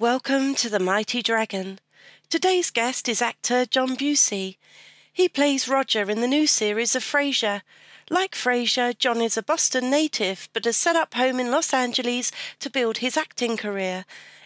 Welcome to The Mighty Dragon. Today's guest is actor John Bucy. He plays Roger in the new series of Frasier. Like Frasier, John is a Boston native but has set up home in Los Angeles to build his acting career.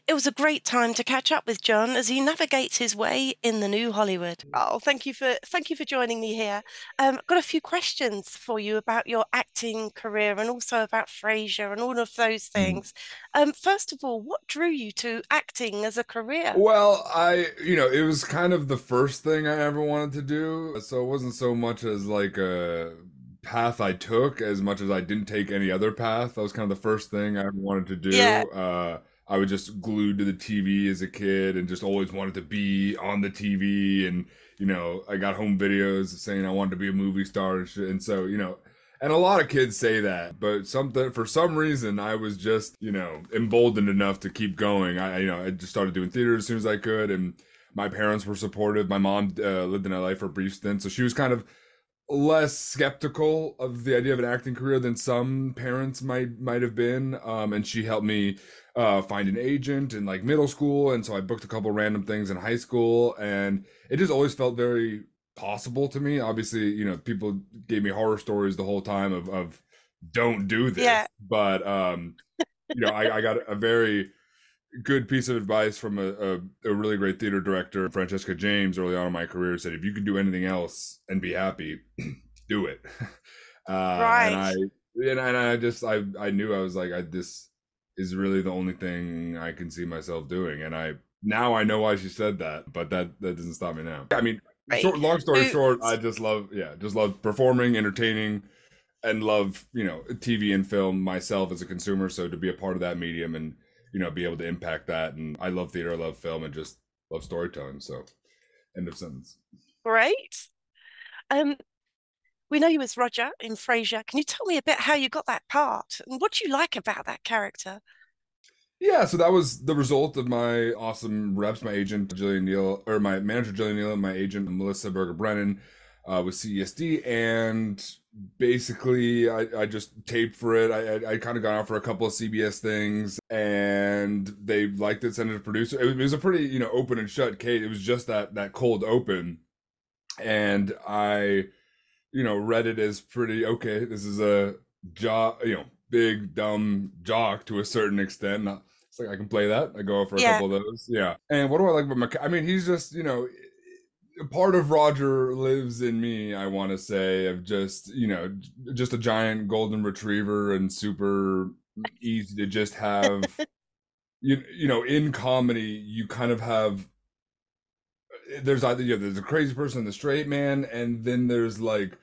It was a great time to catch up with John as he navigates his way in the new Hollywood. Oh, thank you for thank you for joining me here. Um, I've got a few questions for you about your acting career and also about Frasier and all of those things. Mm. Um, first of all, what drew you to acting as a career? Well, I you know it was kind of the first thing I ever wanted to do, so it wasn't so much as like a path I took as much as I didn't take any other path. That was kind of the first thing I ever wanted to do. Yeah. Uh, I was just glued to the TV as a kid and just always wanted to be on the TV. And, you know, I got home videos saying I wanted to be a movie star and. And so, you know, and a lot of kids say that, but something for some reason I was just, you know, emboldened enough to keep going. I, you know, I just started doing theater as soon as I could, and my parents were supportive. My mom uh, lived in LA for a brief stint, so she was kind of less skeptical of the idea of an acting career than some parents might might have been. Um, and she helped me uh, find an agent in like middle school, and so I booked a couple random things in high school, and it just always felt very possible to me. Obviously, you know, people gave me horror stories the whole time of of don't do this, Yeah. but um, you know, I, I got a very good piece of advice from a, a, a really great theater director, Francesca James, early on in my career. Said, if you can do anything else and be happy, do it. Uh, Right. And I and, and I just I I knew I was like I this is really the only thing I can see myself doing, and I now I know why she said that, but that that doesn't stop me now. I mean, Right. short, long story short, I just love yeah, just love performing, entertaining, and love you know TV and film myself as a consumer. So to be a part of that medium and you know be able to impact that, and I love theater, I love film, and just love storytelling. So end of sentence. Great. Um, we know you as Roger in Frasier. Can you tell me a bit how you got that part and what do you like about that character? Yeah, so that was the result of my awesome reps, my agent Jillian Neal, or my manager Jillian Neal, and my agent Melissa Berger Brennan uh, with CESD, and basically I, I just taped for it. I I, I kind of got out for a couple of CBS things, and they liked it. Sent it to producer. It was, it was a pretty you know open and shut case. It was just that that cold open, and I you know read it as pretty okay. This is a jock, you know, big dumb jock to a certain extent. Not, it's like I can play that. I go for a Yeah. couple of those. Yeah. And what do I like about my? I mean, he's just you know, part of Roger lives in me. I want to say of just you know, just a giant golden retriever and super easy to just have. you you know, in comedy, you kind of have. There's either you know, there's a crazy person, the straight man, and then there's like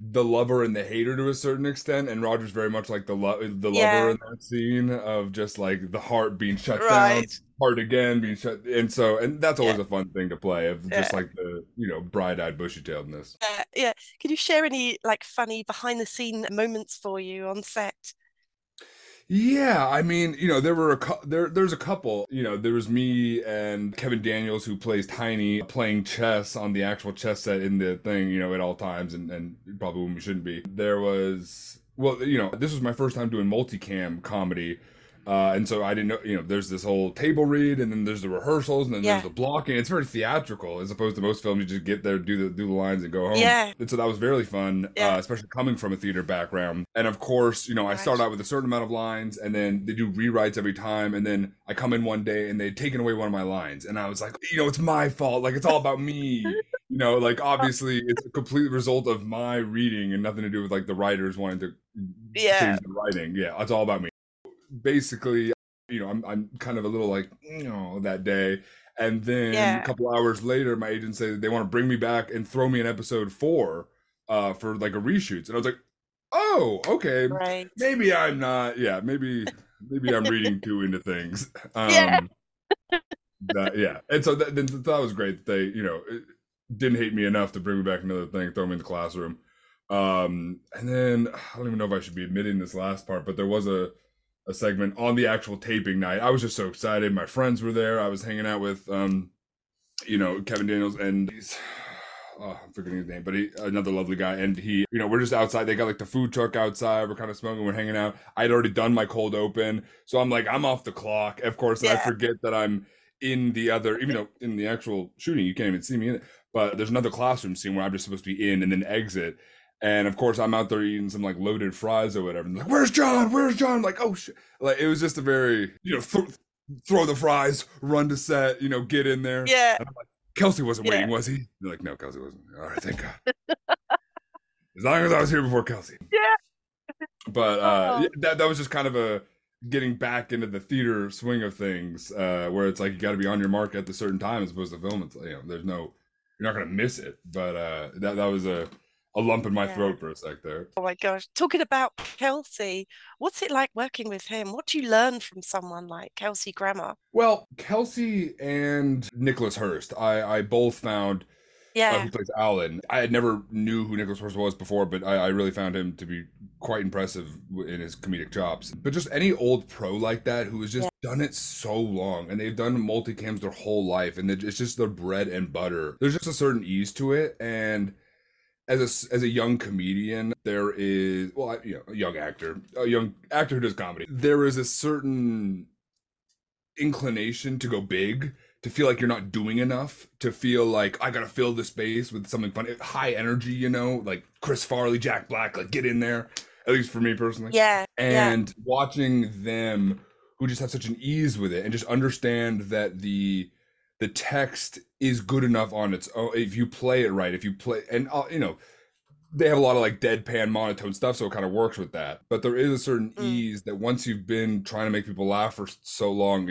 the lover and the hater to a certain extent and roger's very much like the lo- the Yeah. lover in that scene of just like the heart being shut down heart again being shut and so and that's always Yeah. a fun thing to play of just like the you know bright-eyed bushy-tailedness Uh, yeah. Can you share any like funny behind the scene moments for you on set? Yeah, I mean, you know, there were a there there's a couple. You know, there was me and Kevin Daniels who plays Tiny playing chess on the actual chess set in the thing, you know, at all times and and probably when we shouldn't be. There was well, you know, this was my first time doing multicam comedy. Uh, and so I didn't know, you know, there's this whole table read, and then there's the rehearsals, and then Yeah. there's the blocking. It's very theatrical, as opposed to most films. You just get there, do the do the lines, and go home. Yeah. And so that was very fun, Yeah. uh, especially coming from a theater background. And of course, you know, I Right. start out with a certain amount of lines, and then they do rewrites every time. And then I come in one day, and they'd taken away one of my lines, and I was like, you know, it's my fault. Like it's all about me. You know, like obviously it's a complete result of my reading and nothing to do with like the writers wanting to Yeah. change the writing. Yeah, it's all about me. Basically, you know, I'm I'm kind of a little like, you know, that day. And then Yeah. a couple hours later, my agent said they want to bring me back and throw me in episode four uh for like a reshoots. And I was like, oh, okay. Right. Maybe I'm not yeah, maybe maybe I'm reading too into things. Um Yeah. that, yeah. And so that, then that was great that they, you know, didn't hate me enough to bring me back another thing, throw me in the classroom. Um, and then I don't even know if I should be admitting this last part, but there was a a segment on the actual taping night. I was just so excited. My friends were there. I was hanging out with um, you know, Kevin Daniels and these oh, I'm forgetting his name, but he another lovely guy, and he, you know, we're just outside. They got like the food truck outside. We're kind of smoking. We're hanging out. I'd already done my cold open, so I'm like, I'm off the clock. Of course, yeah. I forget that I'm in the other, even though in the actual shooting you can't even see me in it. But there's another classroom scene where I'm just supposed to be in and then exit. And of course, I'm out there eating some like loaded fries or whatever. And like, where's John? Where's John? Like, oh shit! Like it was just a very, you know, th- throw the fries, run to set, you know, get in there. Yeah. Like, Kelsey wasn't yeah. waiting, was he? They're like, no, Kelsey wasn't. All right, thank God. as long as I was here before Kelsey. Yeah. But uh, oh. that that was just kind of a getting back into the theater swing of things, uh, where it's like you got to be on your mark at the certain time as opposed to film. It's you know, there's no, you're not gonna miss it. But uh, that that was a a lump in my yeah. throat for a sec there. Oh my gosh. Talking about Kelsey, what's it like working with him? What do you learn from someone like Kelsey Grammer? Well, Kelsey and Nicholas Hurst, I, I both found yeah. Uh, who plays Alan. I had never knew who Nicholas Hurst was before, but I, I, really found him to be quite impressive in his comedic chops. But just any old pro like that who has just yeah. done it so long and they've done multicams their whole life and it's just their bread and butter. There's just a certain ease to it and as a as a young comedian, there is well, you know, a young actor, a young actor who does comedy. There is a certain inclination to go big, to feel like you're not doing enough, to feel like I gotta fill the space with something fun, high energy, you know, like Chris Farley, Jack Black, like get in there. At least for me personally. Yeah. And yeah. watching them who just have such an ease with it and just understand that the the text is good enough on its own if you play it right if you play and uh, you know they have a lot of like deadpan monotone stuff so it kind of works with that but there is a certain mm. ease that once you've been trying to make people laugh for so long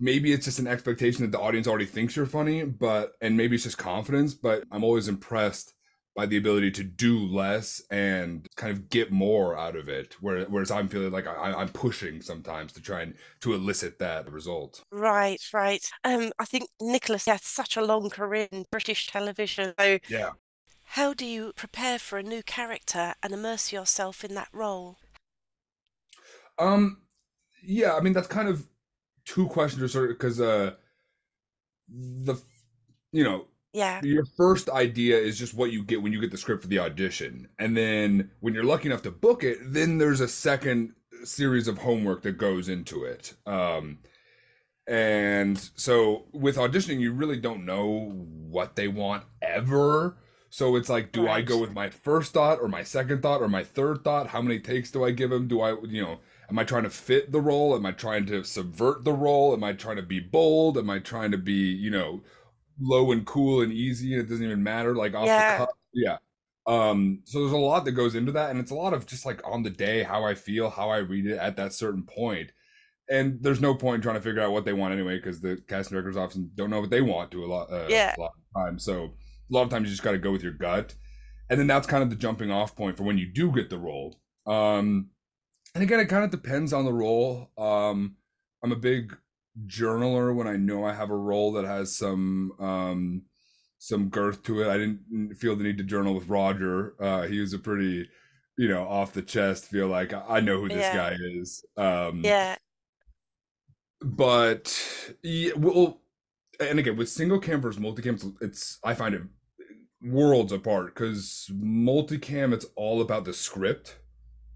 maybe it's just an expectation that the audience already thinks you're funny but and maybe it's just confidence but i'm always impressed by the ability to do less and kind of get more out of it whereas i'm feeling like I, am pushing sometimes to try and to elicit that result. Right right. Um i think nicholas has such a long career in british television so yeah. how do you prepare for a new character and immerse yourself in that role? Um yeah i mean that's kind of two questions or sorry because uh the you know yeah. Your first idea is just what you get when you get the script for the audition. And then when you're lucky enough to book it, then there's a second series of homework that goes into it. Um, and so with auditioning, you really don't know what they want ever. So it's like, do right. I go with my first thought or my second thought or my third thought? How many takes do I give them? Do I, you know, am I trying to fit the role? Am I trying to subvert the role? Am I trying to be bold? Am I trying to be, you know, low and cool and easy and it doesn't even matter like off yeah. the cuff. Yeah. Um so there's a lot that goes into that and it's a lot of just like on the day how i feel how i read it at that certain point. And there's no point trying to figure out what they want anyway because the casting directors often don't know what they want to a lot uh, yeah. a lot of times so a lot of times you just got to go with your gut. And then that's kind of the jumping off point for when you do get the role. Um and again it kind of depends on the role. Um i'm a big journaler when I know I have a role that has some um some girth to it. I didn't feel the need to journal with Roger. Uh he was a pretty, you know, off the chest feel like I know who this yeah. guy is. Um Yeah. But yeah, well and again with single cam versus multicam it's I find it worlds apart cuz multicam it's all about the script.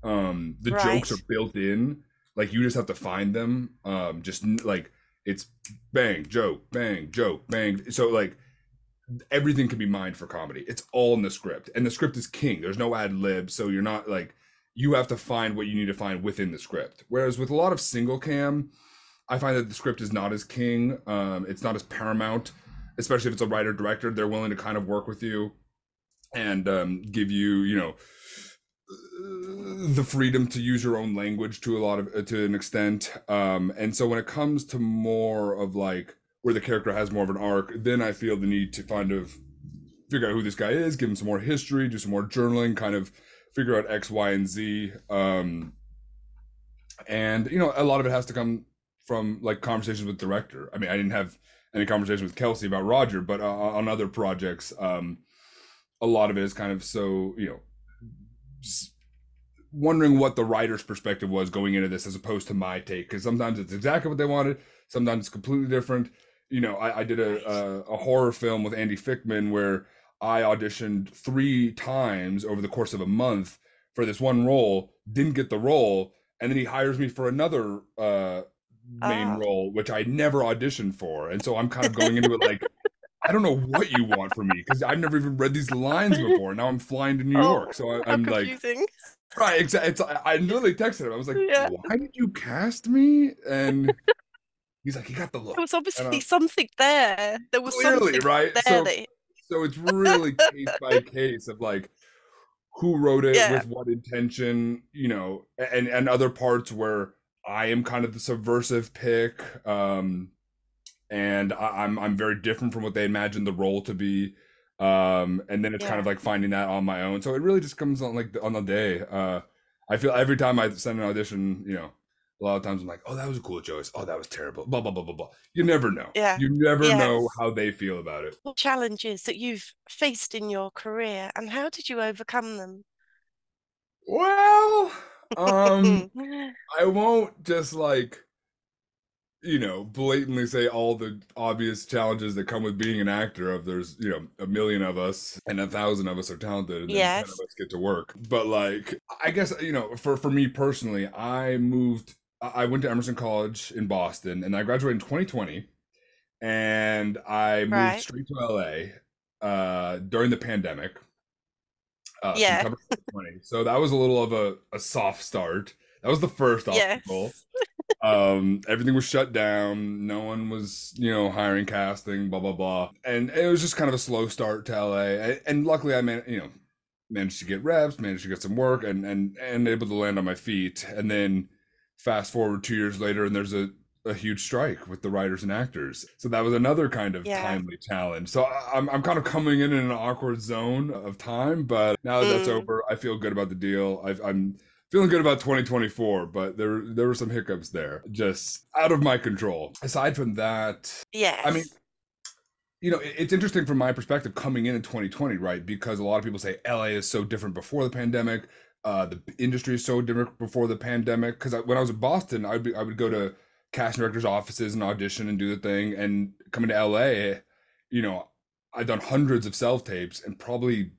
Um the right. jokes are built in like you just have to find them. Um, just like it's bang joke, bang joke, bang. So like everything can be mined for comedy. It's all in the script, and the script is king. There's no ad lib, so you're not like you have to find what you need to find within the script. Whereas with a lot of single cam, I find that the script is not as king. Um, it's not as paramount, especially if it's a writer director. They're willing to kind of work with you and um, give you, you know, the freedom to use your own language to a lot of to an extent. Um and so when it comes to more of like where the character has more of an arc then i feel the need to kind of figure out who this guy is give him some more history do some more journaling kind of figure out x y and z. Um and you know a lot of it has to come from like conversations with director. I mean i didn't have any conversation with kelsey about roger but uh, on other projects um a lot of it is kind of so you know wondering what the writer's perspective was going into this as opposed to my take because sometimes it's exactly what they wanted sometimes it's completely different you know i, I did a, a, a horror film with andy fickman where I auditioned three times over the course of a month for this one role, didn't get the role, and then he hires me for another uh main Ah. role, which I never auditioned for. And so I'm kind of going into it like, I don't know what you want from me because I've never even read these lines before. Now I'm flying to New York, so I, Oh, I'm like, right, exactly. It's, I, I literally texted him. I was like, Yeah. why did you cast me? And he's like, "He got the look. There was obviously something there. There was Clearly, something right? there So- that So it's really case by case of like who wrote it Yeah. with what intention, you know, and and other parts where I am kind of the subversive pick, um, and I, I'm I'm very different from what they imagined the role to be, um, and then it's kind of like finding that on my own. So it really just comes on like the- on the day. Uh, I feel every time I send an audition, you know. A lot of times I'm like, oh, that was a cool choice. Oh, that was terrible. Blah blah blah blah blah. You never know. Yeah. You never know how they feel about it. what challenges that you've faced in your career and how did you overcome them? Well, um, I won't just like, you know, blatantly say all the obvious challenges that come with being an actor. Of there's, you know, a million of us and a thousand of us are talented, and ten Yes. of us get to work. But like, I guess you know, for for me personally, I moved. I went to Emerson College in Boston, and I graduated in 2020, and I moved Right. straight to LA uh, during the pandemic. Uh, Yeah. So that was a little of a, a soft start. That was the first obstacle. Yes. um everything was shut down. No one was you know hiring casting blah blah blah. And it was just kind of a slow start to la and, and luckily i man you know managed to get reps managed to get some work and and and able to land on my feet. And then fast forward two years later and there's a a huge strike with the writers and actors. So that was another kind of Yeah. timely challenge. So I- i'm, I'm kind of coming in in an awkward zone of time but now that that's Mm. over i feel good about the deal. I've, i'm feeling good about 2024 but there there were some hiccups there just out of my control aside from that Yes. I mean, you know, it's interesting from my perspective coming in in 2020, right? Because a lot of people say LA is so different before the pandemic. Uh, the industry is so different before the pandemic. Because when I was in Boston, I would be, I would go to casting directors' offices and audition and do the thing. And coming to LA, you know, I've done hundreds of self tapes and probably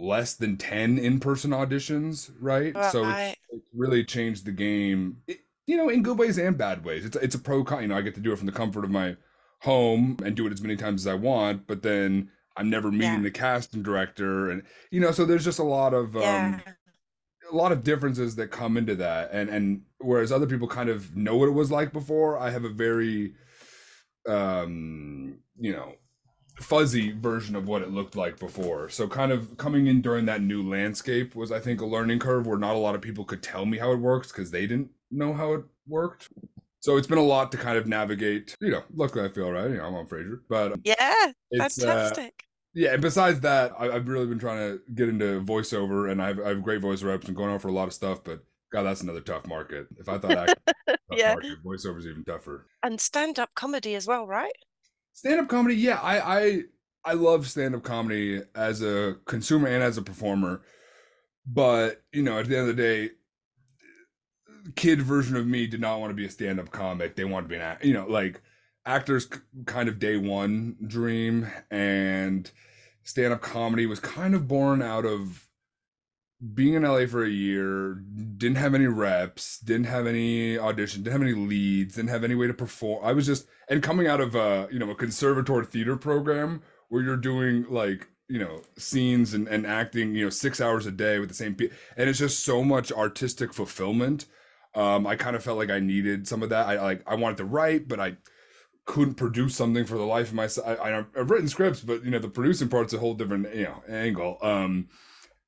less than 10 in-person auditions, right? So it's, Right. it's really changed the game. It, you know, in good ways and bad ways. It's it's a pro con. You know, I get to do it from the comfort of my home and do it as many times as I want, but then I'm never meeting Yeah. the casting director, and you know, so there's just a lot of um, a lot of differences that come into that, and and whereas other people kind of know what it was like before, I have a very, um, you know, fuzzy version of what it looked like before. So kind of coming in during that new landscape was, I think, a learning curve where not a lot of people could tell me how it works because they didn't know how it worked. So it's been a lot to kind of navigate. You know, luckily I feel right. You know, I'm on Frasier, but Yeah. it's uh, Fantastic. yeah. And besides that, I, I've really been trying to get into voiceover, and I've I have great voice reps and going on for a lot of stuff. But God, that's another tough market. If I thought a tough Yeah. market, voiceover's even tougher. And stand-up comedy as well, right? Stand up comedy, yeah, I I I love stand up comedy as a consumer and as a performer. But, you know, at the end of the day, kid version of me did not want to be a stand up comic. They wanted to be an you know, like actors kind of day one dream and stand up comedy was kind of born out of being in LA for a year, didn't have any reps, didn't have any audition, didn't have any leads, didn't have any way to perform. I was just and coming out of a you know, a conservatory theater program where you're doing like, you know, scenes and, and acting, you know, six hours a day with the same people. And it's just so much artistic fulfillment. Um, I kind of felt like I needed some of that. I like I wanted to write, but I couldn't produce something for the life of myself. I, I've written scripts, but you know, the producing part's a whole different, you know, angle. Um,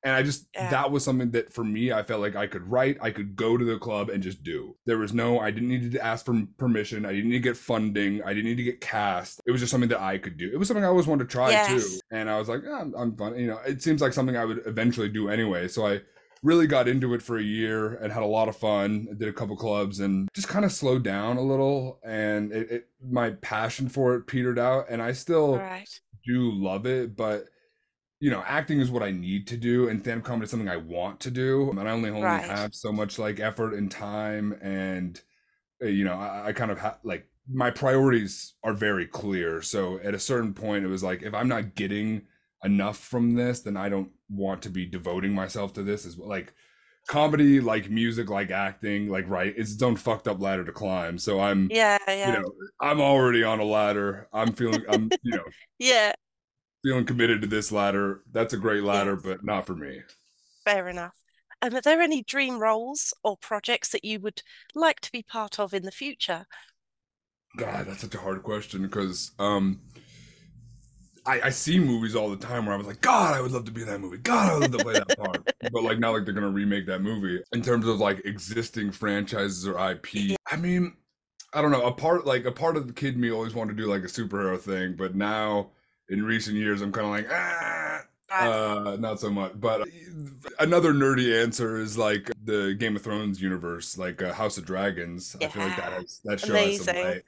and I just Yeah. that was something that for me, I felt like I could write, I could go to the club and just do. There was no, I didn't need to ask for permission, I didn't need to get funding, I didn't need to get cast. It was just something that I could do. It was something I always wanted to try too. And I was like, "Ah, I'm, I'm fun. You know, it seems like something I would eventually do anyway. So I really got into it for a year and had a lot of fun. I did a couple clubs and just kind of slowed down a little. And it, it my passion for it petered out. And I still Right. do love it, but you know, acting is what I need to do, and stand-up comedy is something I want to do, and I only only Right. have so much like effort and time, and uh, you know, I, I kind of have like my priorities are very clear. So at a certain point, it was like if I'm not getting enough from this, then I don't want to be devoting myself to this as well. Like comedy, like music, like acting, like right, it's its own fucked up ladder to climb. So I'm yeah, yeah. You know, I'm already on a ladder. I'm feeling I'm you know yeah feeling committed to this ladder. That's a great ladder, yes. but not for me. Fair enough. And are there any dream roles or projects that you would like to be part of in the future? God, that's such a hard question because um I, I see movies all the time where I was like, God, I would love to be in that movie. God, I would love to play that part. but like not like they're gonna remake that movie. In terms of like existing franchises or IP, I mean, I don't know. A part like a part of the kid me always wanted to do like a superhero thing, but now in recent years I'm kind of like ah. Uh, not so much, but uh, another nerdy answer is like the Game of Thrones universe, like uh, House of Dragons. Yeah. I feel like that has that show Amazing. has some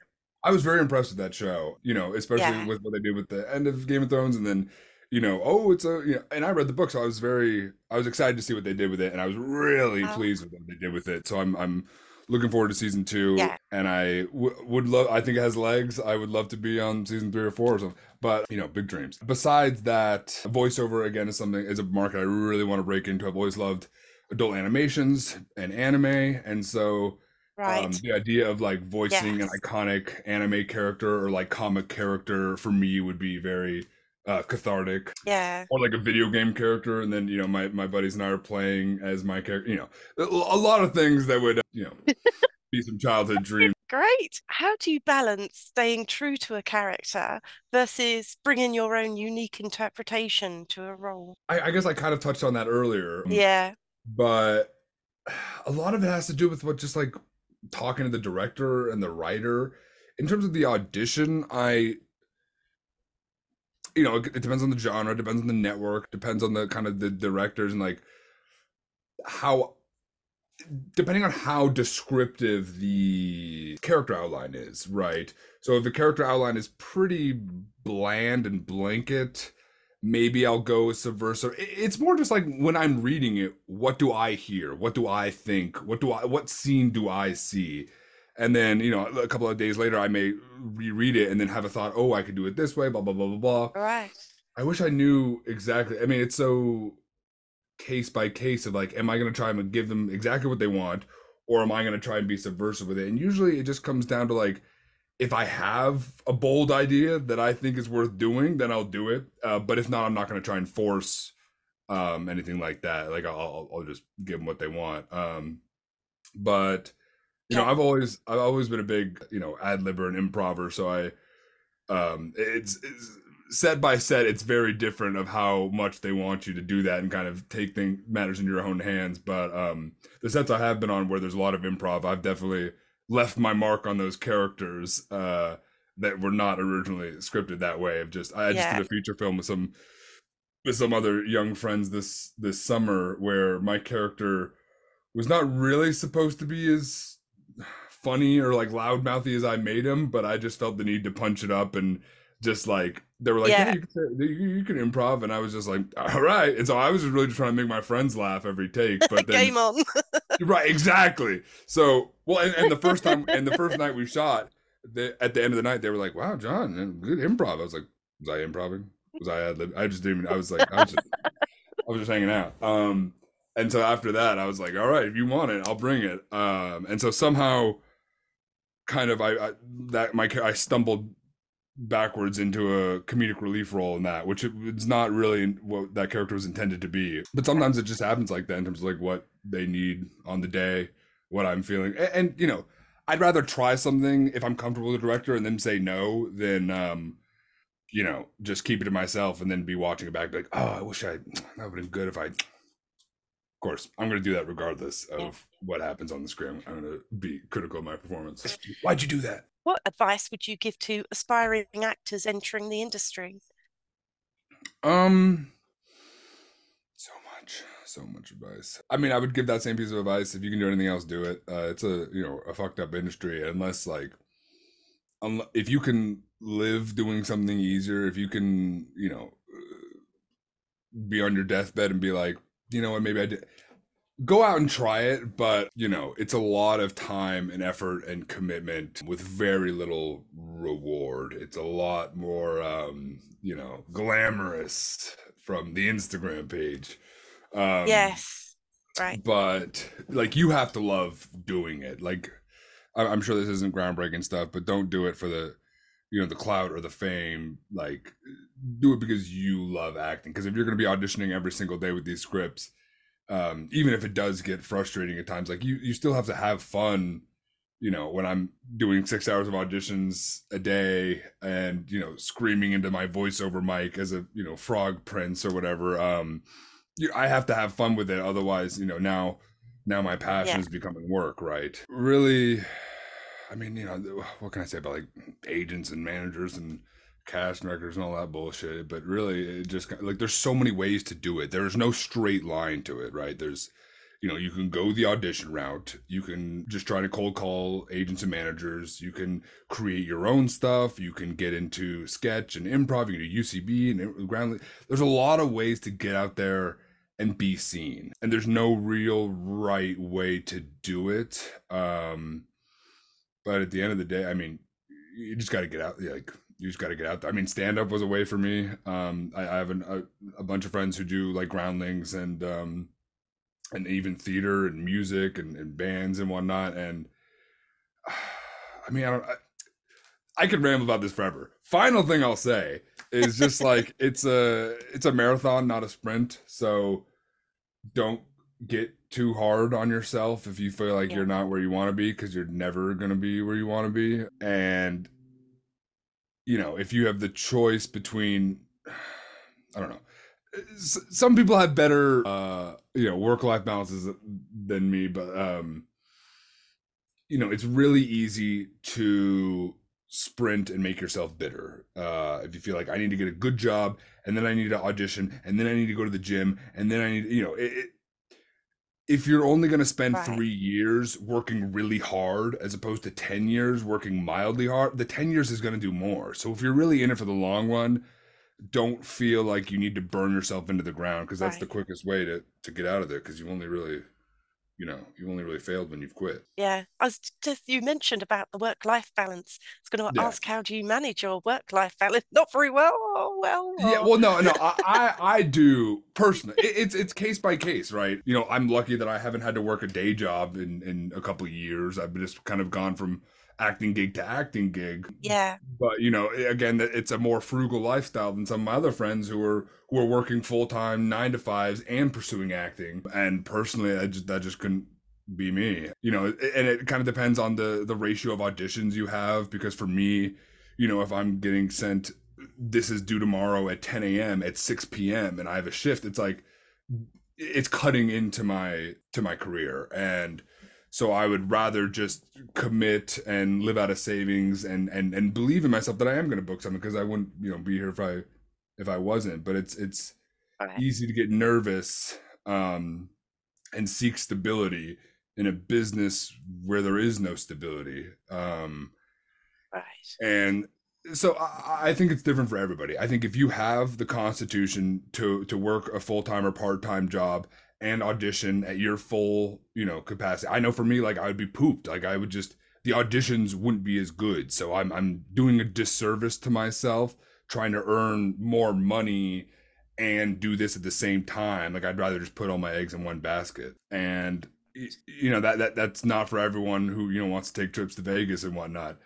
I was very impressed with that show, you know, especially yeah. with what they did with the end of Game of Thrones and then, you know, oh, it's a, you know, and I read the book, so I was very, I was excited to see what they did with it, and I was really oh. pleased with what they did with it. So I'm, I'm looking forward to season two, yeah. and I w- would love, I think it has legs. I would love to be on season three or four or something, but you know, big dreams. Besides that, voiceover again is something, is a market I really want to break into. I've always loved adult animations and anime, and so um, right. Um, the idea of like voicing yes. an iconic anime character or like comic character for me would be very uh, cathartic. Yeah. Or like a video game character, and then you know my my buddies and I are playing as my character. You know, a, lot of things that would you know be some childhood dreams. Great. How do you balance staying true to a character versus bringing your own unique interpretation to a role? I, I guess I kind of touched on that earlier. Um, yeah. But a lot of it has to do with what just like talking to the director and the writer. In terms of the audition, I you know, it, it depends on the genre, depends on the network, depends on the kind of the directors and like how depending on how descriptive the character outline is, right? So if the character outline is pretty bland and blanket, maybe I'll go with subversive. It's more just like when I'm reading it, what do I hear? What do I think? What do I what scene do I see? And then, you know, a couple of days later I may reread it and then have a thought, oh, I could do it this way, blah blah blah blah blah. Right. I wish I knew exactly. I mean, it's so case by case of like, am I gonna try and give them exactly what they want, or am I gonna try and be subversive with it? And usually it just comes down to like if I have a bold idea that I think is worth doing, then I'll do it. Uh, but if not, I'm not going to try and force um, anything like that. Like I'll, I'll just give them what they want. Um, but you yeah. know, I've always, I've always been a big, you know, ad libber and improver. So I, um, it's, it's set by set, it's very different of how much they want you to do that and kind of take things matters in your own hands. But um, the sets I have been on where there's a lot of improv, I've definitely left my mark on those characters uh, that were not originally scripted that way. Of just I just did a feature film with some with some other young friends this this summer where my character was not really supposed to be as funny or like loudmouthy as I made him, but I just felt the need to punch it up and just like they were like, yeah, yeah you, can, you, can, improv, and I was just like, all right. And so I was just really just trying to make my friends laugh every take. But then, game on. right, exactly. So well, and, and the first time and the first night we shot, the, at the end of the night, they were like, "Wow, John, good improv." I was like, "Was I improving? Was I ad I just didn't. I was like, I was just, I was just hanging out." Um, and so after that, I was like, "All right, if you want it, I'll bring it." Um, and so somehow, kind of, I, I that my I stumbled backwards into a comedic relief role in that, which it's not really what that character was intended to be. But sometimes it just happens like that in terms of like what they need on the day, what I'm feeling, and, and you know, I'd rather try something if I'm comfortable with the director and then say no than um, you know, just keep it to myself and then be watching it back, be like, oh, I wish I that would have been good if I. Of course, I'm going to do that regardless of what happens on the screen. I'm going to be critical of my performance. Why'd you do that? What advice would you give to aspiring actors entering the industry? Um, so much, so much advice. I mean, I would give that same piece of advice. If you can do anything else, do it. Uh, it's a you know a fucked up industry unless like, un- if you can live doing something easier, if you can you know uh, be on your deathbed and be like, you know what, maybe I did go out and try it, but you know, it's a lot of time and effort and commitment with very little reward. It's a lot more, um, you know, glamorous from the Instagram page. Um, yes. Right. But like you have to love doing it. Like I'm sure this isn't groundbreaking stuff, but don't do it for the you know the clout or the fame. Like do it because you love acting. Because if you're going to be auditioning every single day with these scripts, um, even if it does get frustrating at times, like you you still have to have fun. You know, when I'm doing six hours of auditions a day and you know screaming into my voiceover mic as a you know frog prince or whatever. Um, you, I have to have fun with it. Otherwise, you know, now now my passion Yeah. is becoming work, right? Really, I mean, you know, what can I say about like agents and managers and cast records and all that bullshit? But really, it just like there's so many ways to do it. There's no straight line to it, right? There's you know, you can go the audition route. You can just try to cold call agents and managers. You can create your own stuff. You can get into sketch and improv. You can do UCB and ground. There's a lot of ways to get out there and be seen. And there's no real right way to do it. Um, but at the end of the day, I mean, you just got to get out. Like you just got to get out there. I mean, stand up was a way for me. Um, I, I have an, a, a bunch of friends who do like groundlings and um, and even theater and music and, and bands and whatnot. And I mean, I don't. I, I could ramble about this forever. Final thing I'll say is just like it's a it's a marathon, not a sprint. So don't get too hard on yourself if you feel like Yeah. you're not where you want to be because you're never going to be where you want to be. And you know, if you have the choice between I don't know. Some people have better uh you know, work-life balances than me, but um you know, it's really easy to sprint and make yourself bitter. Uh, if you feel like I need to get a good job, and then I need to audition, and then I need to go to the gym, and then I need, you know, it, it, if you're only going to spend Right. three years working really hard as opposed to 10 years working mildly hard, the 10 years is going to do more. So if you're really in it for the long run, don't feel like you need to burn yourself into the ground because that's the quickest way to, to get out of there because you only really, you know, you only really failed when you've quit. Yeah. I was just, you mentioned about the work-life balance. I was going to Yeah. ask, how do you manage your work-life balance? Not very well. Oh, well. Yeah, well, no, no, I, I, I do personally. It, it's it's case by case, right? You know, I'm lucky that I haven't had to work a day job in in a couple of years. I've just kind of gone from acting gig to acting gig. yeah. But you know, again, it's a more frugal lifestyle than some of my other friends who are who are working full time nine to fives and pursuing acting. And personally, I just that just couldn't be me. You know, and it kind of depends on the the ratio of auditions you have. Because for me, you know, if I'm getting sent, this is due tomorrow at 10 a.m. at 6 p.m. and I have a shift, it's like it's cutting into my to my career and so i would rather just commit and live out of savings and and and believe in myself that i am going to book something because i wouldn't you know be here if i if i wasn't but it's it's Right. easy to get nervous um and seek stability in a business where there is no stability um Right. and so I, I think it's different for everybody. I think if you have the constitution to to work a full time or part time job and audition at your full you know capacity, I know for me like I would be pooped. Like I would just the auditions wouldn't be as good. So I'm I'm doing a disservice to myself trying to earn more money and do this at the same time. Like I'd rather just put all my eggs in one basket and. You know that that that's not for everyone who you know wants to take trips to Vegas and whatnot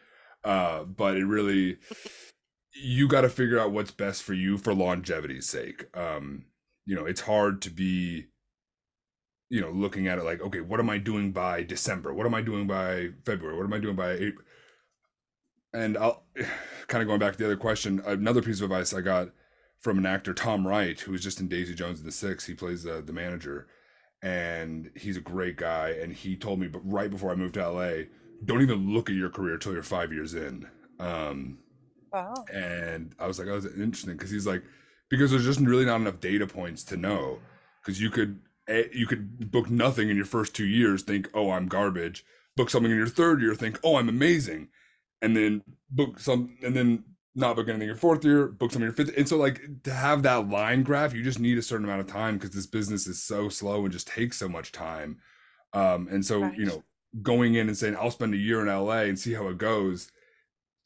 uh but it really you got to figure out what's best for you for longevity's sake um you know it's hard to be you know looking at it like okay what am i doing by december what am i doing by february what am i doing by april and i'll kind of going back to the other question another piece of advice i got from an actor tom wright who was just in daisy jones and the six he plays the, the manager and he's a great guy and he told me but right before i moved to la don't even look at your career till you're five years in. Um, Wow. and I was like, oh, that's interesting because he's like, because there's just really not enough data points to know. Because you could you could book nothing in your first two years, think, oh, I'm garbage. Book something in your third year, think, oh, I'm amazing, and then book some, and then not book anything in your fourth year, book something in your fifth. And so, like to have that line graph, you just need a certain amount of time because this business is so slow and just takes so much time. Um, and so, Right. you know, going in and saying I'll spend a year in LA and see how it goes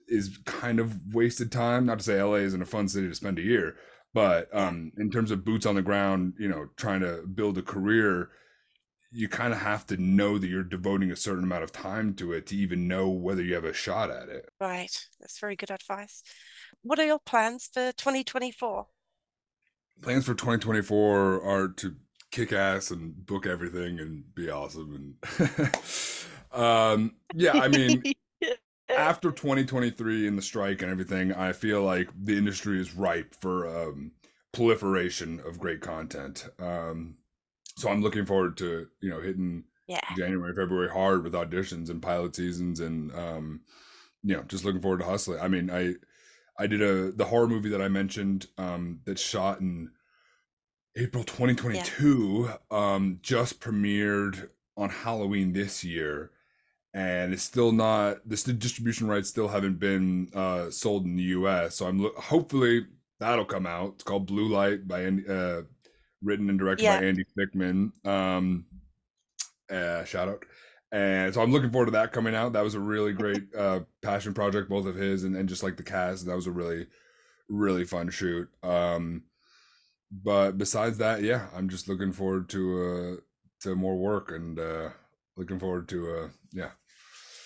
is kind of wasted time. Not to say LA isn't a fun city to spend a year, but um in terms of boots on the ground you know trying to build a career you kind of have to know that you're devoting a certain amount of time to it to even know whether you have a shot at it Right. That's very good advice. What are your plans for 2024? plans for 2024 are to kick ass and book everything and be awesome and um yeah i mean after 2023 and the strike and everything i feel like the industry is ripe for um proliferation of great content. Um so i'm looking forward to you know hitting yeah. january february hard with auditions and pilot seasons and um you know just looking forward to hustling. I mean i i did a the horror movie that i mentioned um that shot in april 2022 um just premiered on halloween this year and it's still not the distribution rights still haven't been uh sold in the us so i'm lo- hopefully that'll come out. It's called blue light by Andy, uh written and directed Yeah. by andy Fickman. um uh shout out. And so i'm looking forward to that coming out. That was a really great uh passion project both of his and, and just like the cast. That was a really really fun shoot. Um but besides that yeah i'm just looking forward to uh to more work and uh looking forward to uh yeah